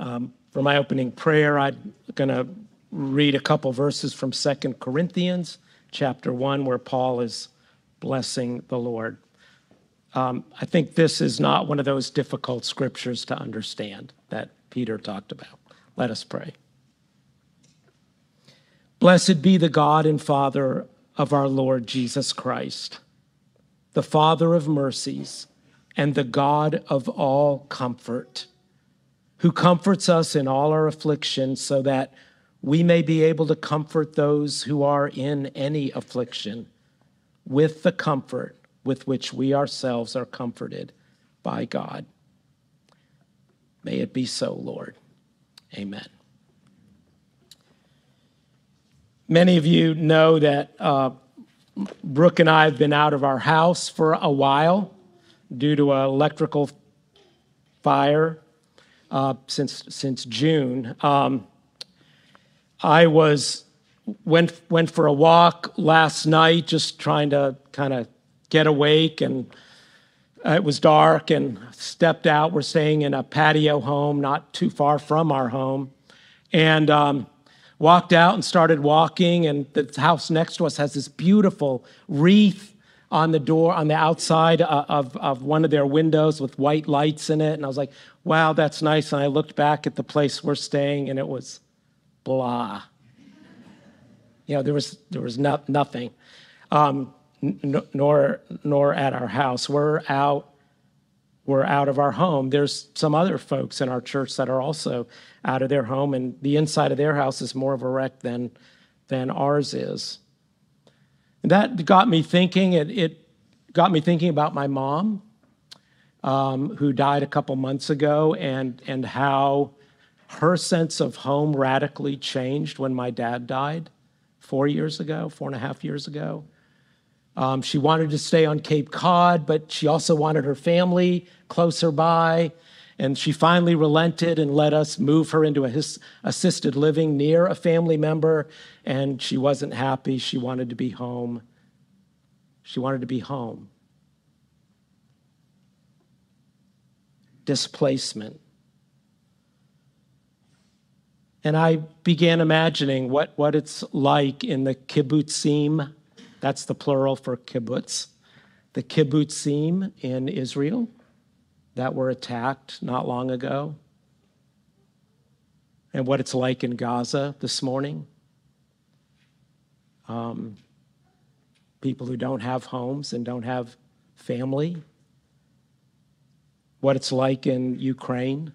Um, for my opening prayer, I'm going to read a couple verses from Second Corinthians chapter 1, where Paul is blessing the Lord. Um, I think this is not one of those difficult scriptures to understand that Peter talked about. Let us pray. Blessed be the God and Father of our Lord Jesus Christ, the Father of mercies and the God of all comfort, who comforts us in all our affliction so that we may be able to comfort those who are in any affliction with the comfort with which we ourselves are comforted by God. May it be so, Lord. Amen. Many of you know that uh, Brooke and I have been out of our house for a while due to an electrical fire uh, since since June. Um, I was went went for a walk last night, just trying to kind of get awake, and it was dark. And stepped out. We're staying in a patio home, not too far from our home, and um, walked out and started walking. And the house next to us has this beautiful wreath on the door on the outside uh, of, of one of their windows with white lights in it and i was like wow that's nice and i looked back at the place we're staying and it was blah. You know, there was there was no, nothing, um, n- nor nor at our house. We're out. We're out of our home. There's some other folks in our church that are also out of their home, and the inside of their house is more of a wreck than than ours is. And that got me thinking. It, it got me thinking about my mom, um, who died a couple months ago, and and how her sense of home radically changed when my dad died four years ago, four and a half years ago. Um, she wanted to stay on Cape Cod, but she also wanted her family closer by. And she finally relented and let us move her into a assisted living near a family member. And she wasn't happy. She wanted to be home. She wanted to be home. Displacement and I began imagining what, what it's like in the kibbutzim, that's the plural for kibbutz, the kibbutzim in Israel that were attacked not long ago, and what it's like in Gaza this morning. Um, people who don't have homes and don't have family, what it's like in Ukraine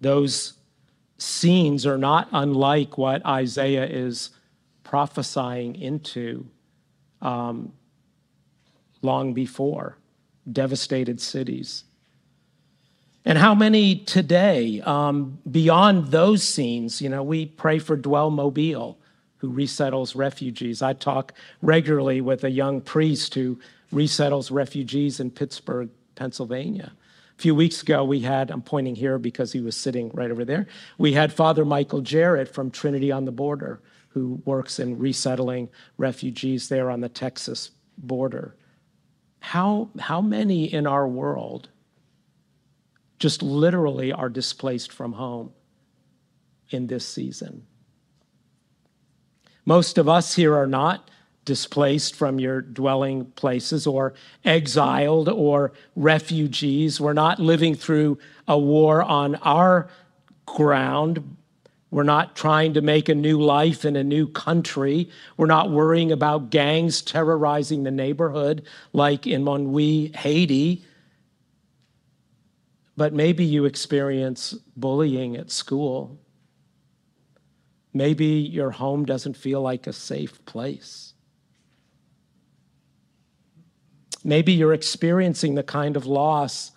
Those scenes are not unlike what Isaiah is prophesying into um, long before devastated cities. And how many today, um, beyond those scenes, you know, we pray for Dwell Mobile, who resettles refugees. I talk regularly with a young priest who resettles refugees in Pittsburgh, Pennsylvania. A few weeks ago, we had, I'm pointing here because he was sitting right over there, we had Father Michael Jarrett from Trinity on the Border, who works in resettling refugees there on the Texas border. How, how many in our world just literally are displaced from home in this season? Most of us here are not displaced from your dwelling places or exiled or refugees. We're not living through a war on our ground. We're not trying to make a new life in a new country. We're not worrying about gangs terrorizing the neighborhood like in Monui, Haiti. But maybe you experience bullying at school. Maybe your home doesn't feel like a safe place. Maybe you're experiencing the kind of loss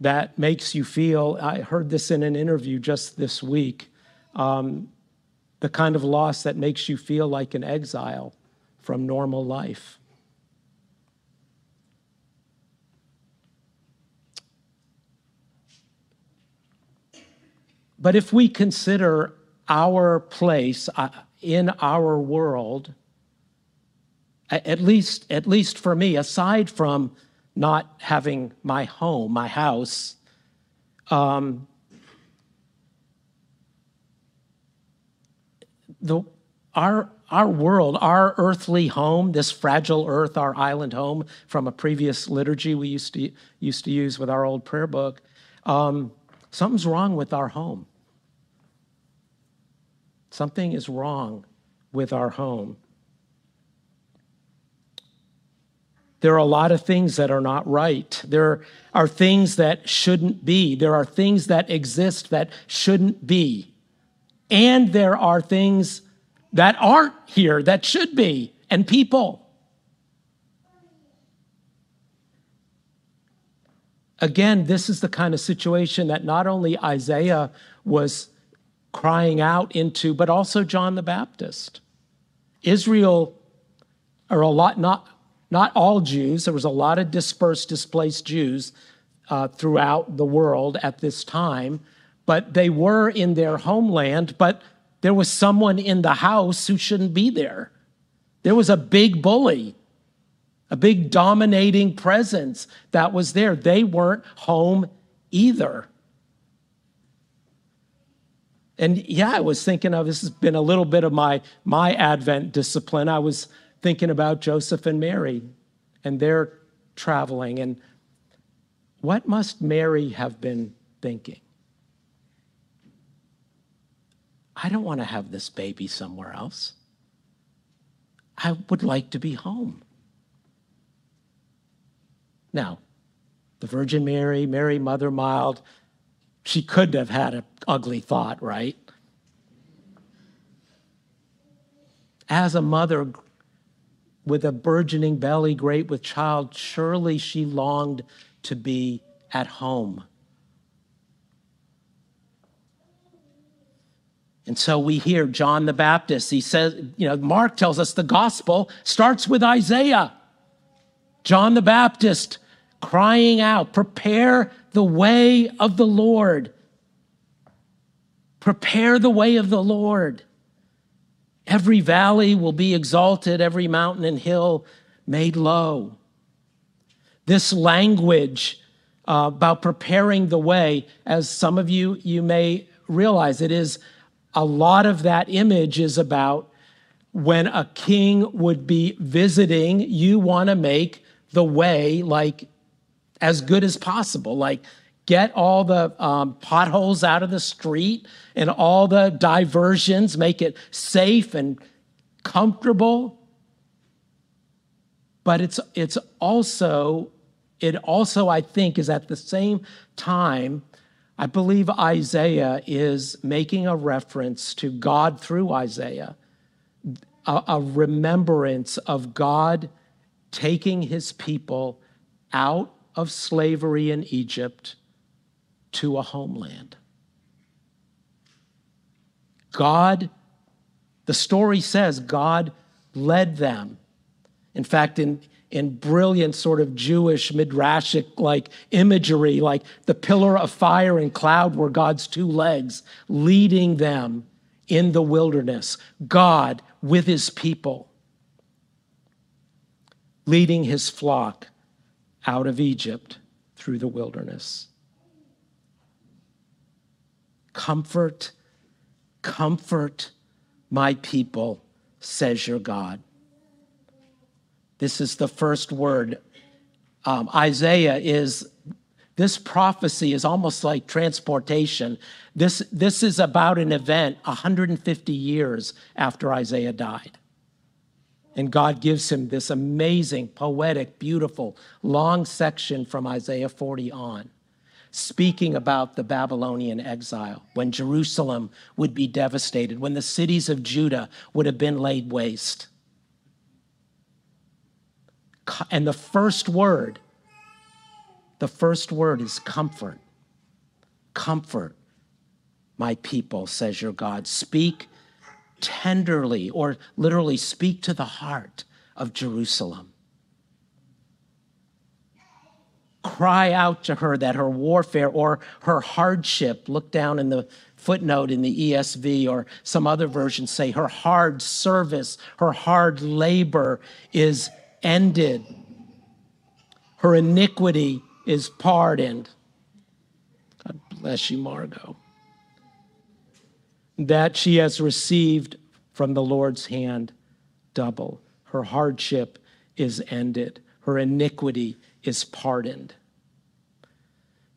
that makes you feel. I heard this in an interview just this week um, the kind of loss that makes you feel like an exile from normal life. But if we consider our place uh, in our world, at least, at least for me, aside from not having my home, my house. Um, the, our, our world, our earthly home, this fragile earth, our island home from a previous liturgy we used to, used to use with our old prayer book, um, something's wrong with our home. Something is wrong with our home. There are a lot of things that are not right. There are things that shouldn't be. There are things that exist that shouldn't be. And there are things that aren't here that should be, and people. Again, this is the kind of situation that not only Isaiah was crying out into, but also John the Baptist. Israel, or a lot, not, not all Jews, there was a lot of dispersed, displaced Jews uh, throughout the world at this time, but they were in their homeland, but there was someone in the house who shouldn't be there. There was a big bully, a big dominating presence that was there. They weren't home either. And yeah, I was thinking of this has been a little bit of my my Advent discipline. I was thinking about Joseph and Mary and their traveling and what must Mary have been thinking? I don't want to have this baby somewhere else. I would like to be home. Now, the Virgin Mary, Mary, Mother Mild, she couldn't have had an ugly thought, right? As a mother with a burgeoning belly, great with child, surely she longed to be at home. And so we hear John the Baptist. He says, you know, Mark tells us the gospel starts with Isaiah. John the Baptist crying out, Prepare the way of the Lord. Prepare the way of the Lord. Every valley will be exalted, every mountain and hill made low. This language uh, about preparing the way, as some of you you may realize, it is a lot of that image is about when a king would be visiting, you want to make the way like as good as possible. Like get all the um, potholes out of the street and all the diversions, make it safe and comfortable. But it's it's also it also I think is at the same time I believe Isaiah is making a reference to God through Isaiah, a, a remembrance of God taking his people out of slavery in Egypt to a homeland. God, the story says, God led them. In fact, in in brilliant sort of Jewish midrashic like imagery, like the pillar of fire and cloud were God's two legs leading them in the wilderness. God with his people, leading his flock out of Egypt through the wilderness. Comfort, comfort my people, says your God. This is the first word. Um, Isaiah is, this prophecy is almost like transportation. This, this is about an event 150 years after Isaiah died. And God gives him this amazing, poetic, beautiful, long section from Isaiah 40 on, speaking about the Babylonian exile, when Jerusalem would be devastated, when the cities of Judah would have been laid waste and the first word, the first word is comfort. Comfort, my people, says your God. Speak tenderly, or literally speak to the heart of Jerusalem. Cry out to her that her warfare or her hardship, look down in the footnote in the ESV or some other versions say her hard service, her hard labor is ended. her iniquity is pardoned. God bless you, Margot. That she has received from the Lord's hand double. Her hardship is ended, her iniquity is pardoned.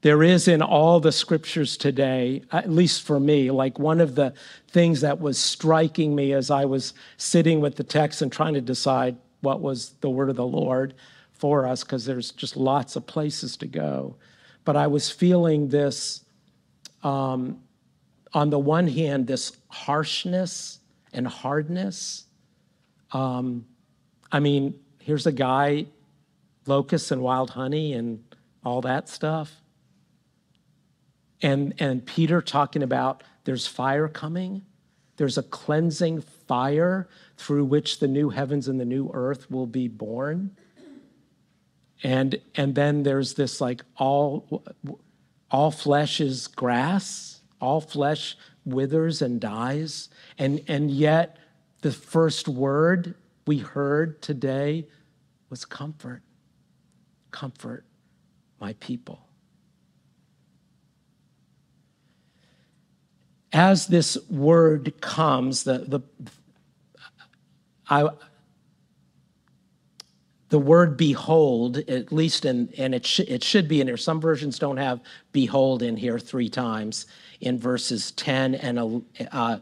There is in all the scriptures today, at least for me, like one of the things that was striking me as I was sitting with the text and trying to decide what was the word of the Lord for us, because there's just lots of places to go. But I was feeling this, um, on the one hand, this harshness and hardness. Um, I mean, here's a guy, locusts and wild honey and all that stuff and, and Peter talking about there's fire coming, there's a cleansing fire through which the new heavens and the new earth will be born. And, and then there's this like all, all flesh is grass, all flesh withers and dies. And, and yet, the first word we heard today was comfort. Comfort my people. As this word comes, the, the, I, the word behold, at least in, and it, sh- it should be in here. Some versions don't have behold in here three times in verses 10 and, uh,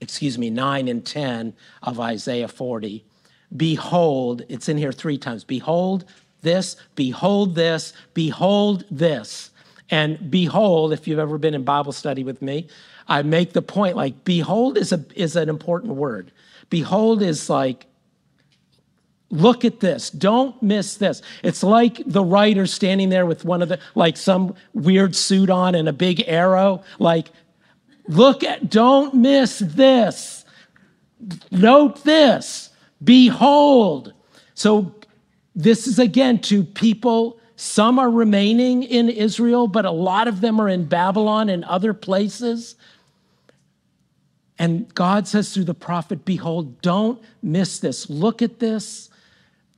excuse me, 9 and 10 of Isaiah 40. Behold, it's in here three times. Behold this, behold this, behold this. And behold, if you've ever been in Bible study with me, I make the point like, behold is, a, is an important word. Behold is like, look at this. Don't miss this. It's like the writer standing there with one of the, like some weird suit on and a big arrow. Like, look at, don't miss this. Note this. Behold. So, this is again to people some are remaining in Israel, but a lot of them are in Babylon and other places. And God says through the prophet, Behold, don't miss this. Look at this,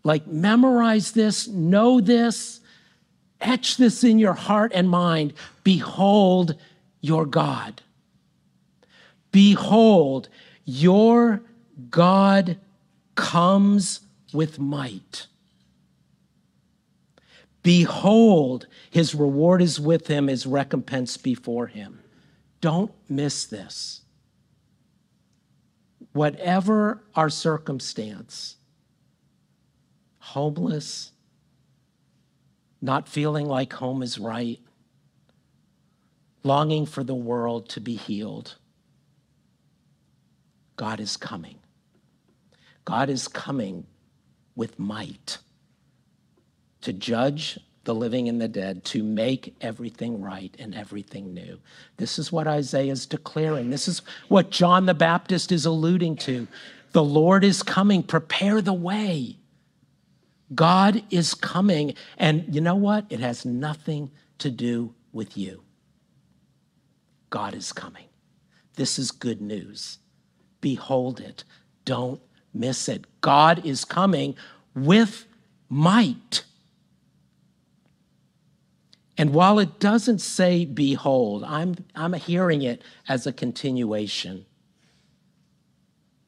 like memorize this, know this, etch this in your heart and mind. Behold your God. Behold, your God comes with might. Behold, his reward is with him, his recompense before him. Don't miss this whatever our circumstance, homeless, not feeling like home is right, longing for the world to be healed, God is coming. God is coming with might to judge the living and the dead, to make everything right and everything new. This is what Isaiah is declaring. This is what John the Baptist is alluding to. The Lord is coming, prepare the way. God is coming. And you know what? It has nothing to do with you. God is coming. This is good news. Behold it. Don't miss it. God is coming with might. And while it doesn't say behold, I'm, I'm hearing it as a continuation.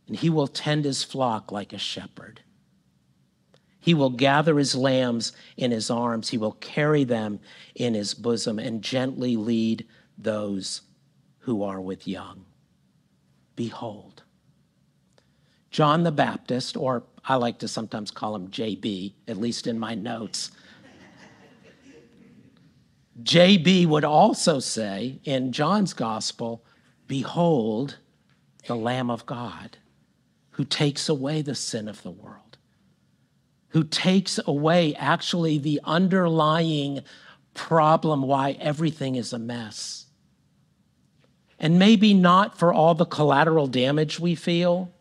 And he will tend his flock like a shepherd. He will gather his lambs in his arms. He will carry them in his bosom and gently lead those who are with young. Behold. John the Baptist, or I like to sometimes call him JB, at least in my notes, JB would also say in John's gospel, Behold the Lamb of God who takes away the sin of the world, who takes away actually the underlying problem why everything is a mess. And maybe not for all the collateral damage we feel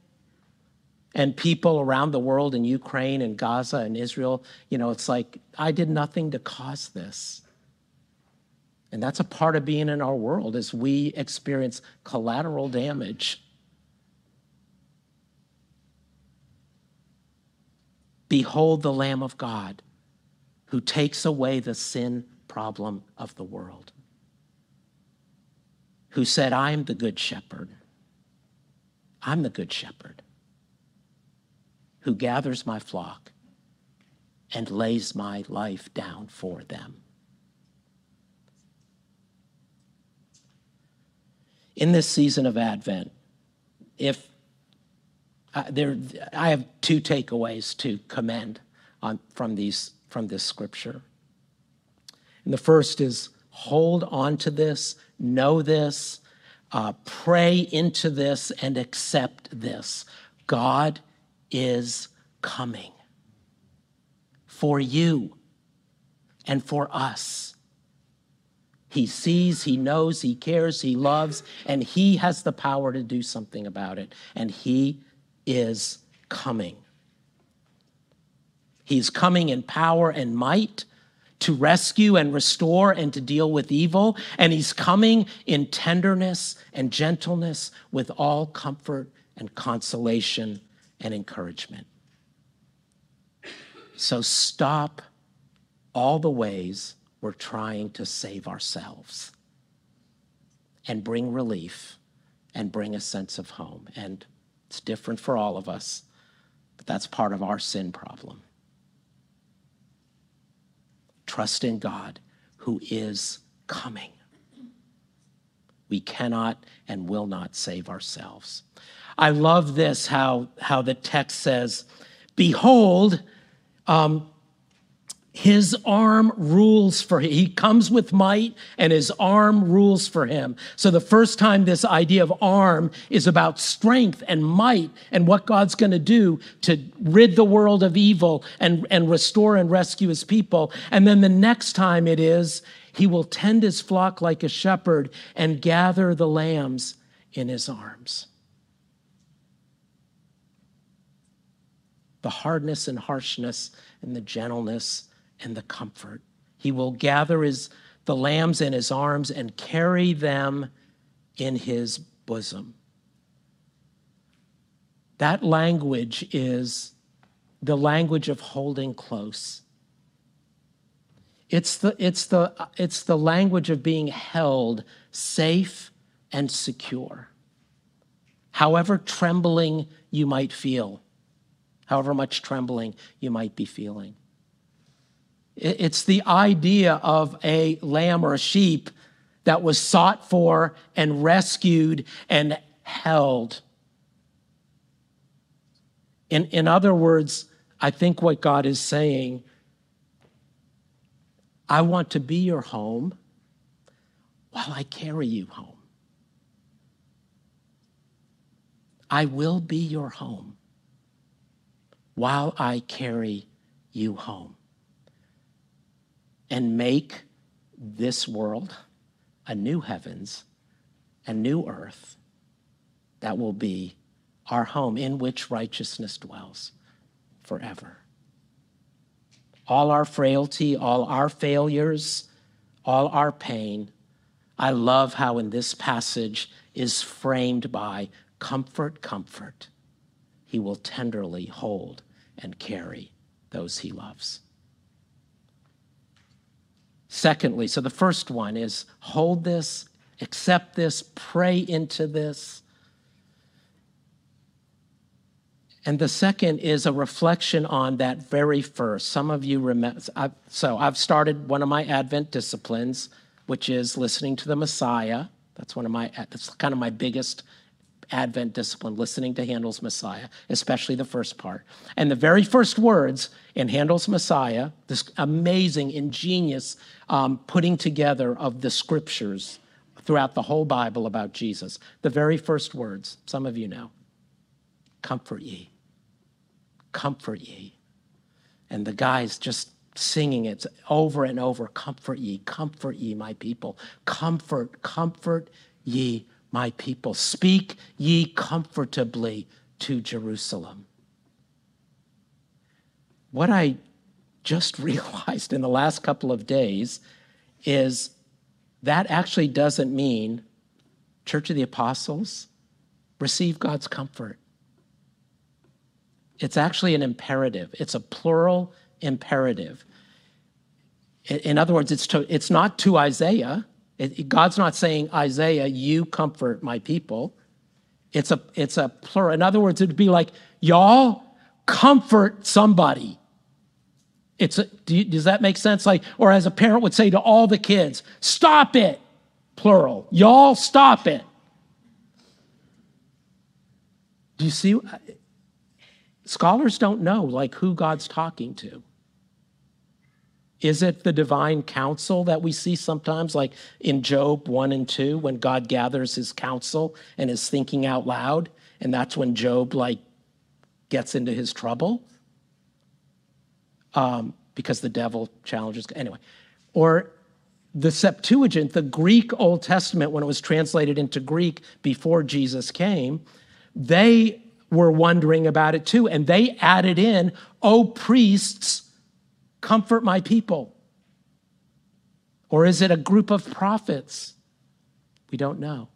and people around the world in Ukraine and Gaza and Israel. You know, it's like, I did nothing to cause this. And that's a part of being in our world as we experience collateral damage. Behold the Lamb of God who takes away the sin problem of the world, who said, I am the good shepherd. I'm the good shepherd who gathers my flock and lays my life down for them. In this season of Advent, if uh, there, I have two takeaways to commend on, from, these, from this scripture. And the first is hold on to this, know this, uh, pray into this, and accept this. God is coming for you and for us. He sees, he knows, he cares, he loves, and he has the power to do something about it. And he is coming. He's coming in power and might to rescue and restore and to deal with evil. And he's coming in tenderness and gentleness with all comfort and consolation and encouragement. So stop all the ways we're trying to save ourselves and bring relief and bring a sense of home. And it's different for all of us, but that's part of our sin problem. Trust in God who is coming. We cannot and will not save ourselves. I love this how, how the text says, Behold, um, his arm rules for him. He comes with might and his arm rules for him. So the first time this idea of arm is about strength and might and what God's going to do to rid the world of evil and, and restore and rescue his people. And then the next time it is, he will tend his flock like a shepherd and gather the lambs in his arms. The hardness and harshness and the gentleness and the comfort. He will gather his, the lambs in his arms and carry them in his bosom. That language is the language of holding close. It's the, it's, the, it's the language of being held safe and secure. However trembling you might feel, however much trembling you might be feeling. It's the idea of a lamb or a sheep that was sought for and rescued and held. In, in other words, I think what God is saying, I want to be your home while I carry you home. I will be your home while I carry you home and make this world a new heavens and new earth that will be our home in which righteousness dwells forever. All our frailty, all our failures, all our pain, I love how in this passage is framed by comfort, comfort. He will tenderly hold and carry those he loves. Secondly, so the first one is hold this, accept this, pray into this. And the second is a reflection on that very first. Some of you remember, I've, so I've started one of my Advent disciplines, which is listening to the Messiah. That's one of my, that's kind of my biggest Advent discipline, listening to Handel's Messiah, especially the first part. And the very first words in Handel's Messiah, this amazing, ingenious um, putting together of the scriptures throughout the whole Bible about Jesus, the very first words, some of you know comfort ye, comfort ye. And the guy's just singing it over and over comfort ye, comfort ye, my people, comfort, comfort ye my people. Speak ye comfortably to Jerusalem. What I just realized in the last couple of days is that actually doesn't mean Church of the Apostles receive God's comfort. It's actually an imperative, it's a plural imperative. In other words, it's, to, it's not to Isaiah. It- God's not saying, Isaiah, you comfort my people. It's a, it's a plural. In other words, it'd be like, y'all comfort somebody. It's a, do you, does that make sense? Like, or as a parent would say to all the kids, stop it, plural. Y'all stop it. Do you see? Scholars don't know like who God's talking to. Is it the divine council that we see sometimes, like in Job 1 and 2, when God gathers his council and is thinking out loud, and that's when Job like gets into his trouble? Um, because the devil challenges anyway. Or the Septuagint, the Greek Old Testament, when it was translated into Greek before Jesus came, they were wondering about it too. And they added in, Oh, priests, comfort my people. Or is it a group of prophets? We don't know.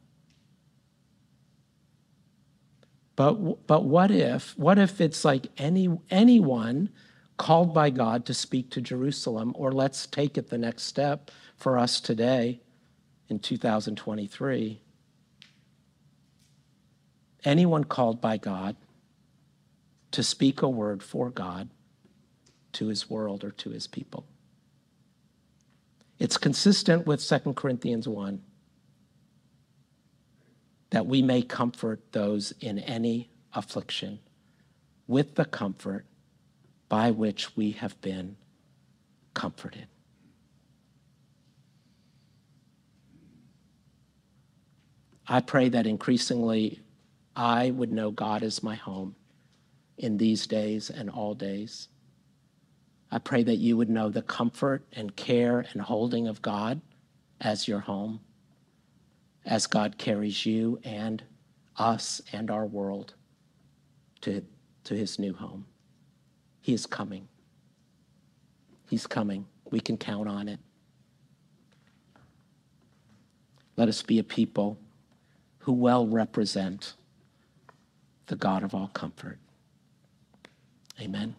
But, but what if what if it's like any anyone called by God to speak to Jerusalem or let's take it the next step for us today in 2023 anyone called by God to speak a word for God to his world or to his people. It's consistent with 2 Corinthians 1 that we may comfort those in any affliction with the comfort by which we have been comforted. I pray that increasingly I would know God as my home in these days and all days. I pray that you would know the comfort and care and holding of God as your home, as God carries you and us and our world to, to his new home. He is coming. He's coming. We can count on it. Let us be a people who well represent the God of all comfort. Amen.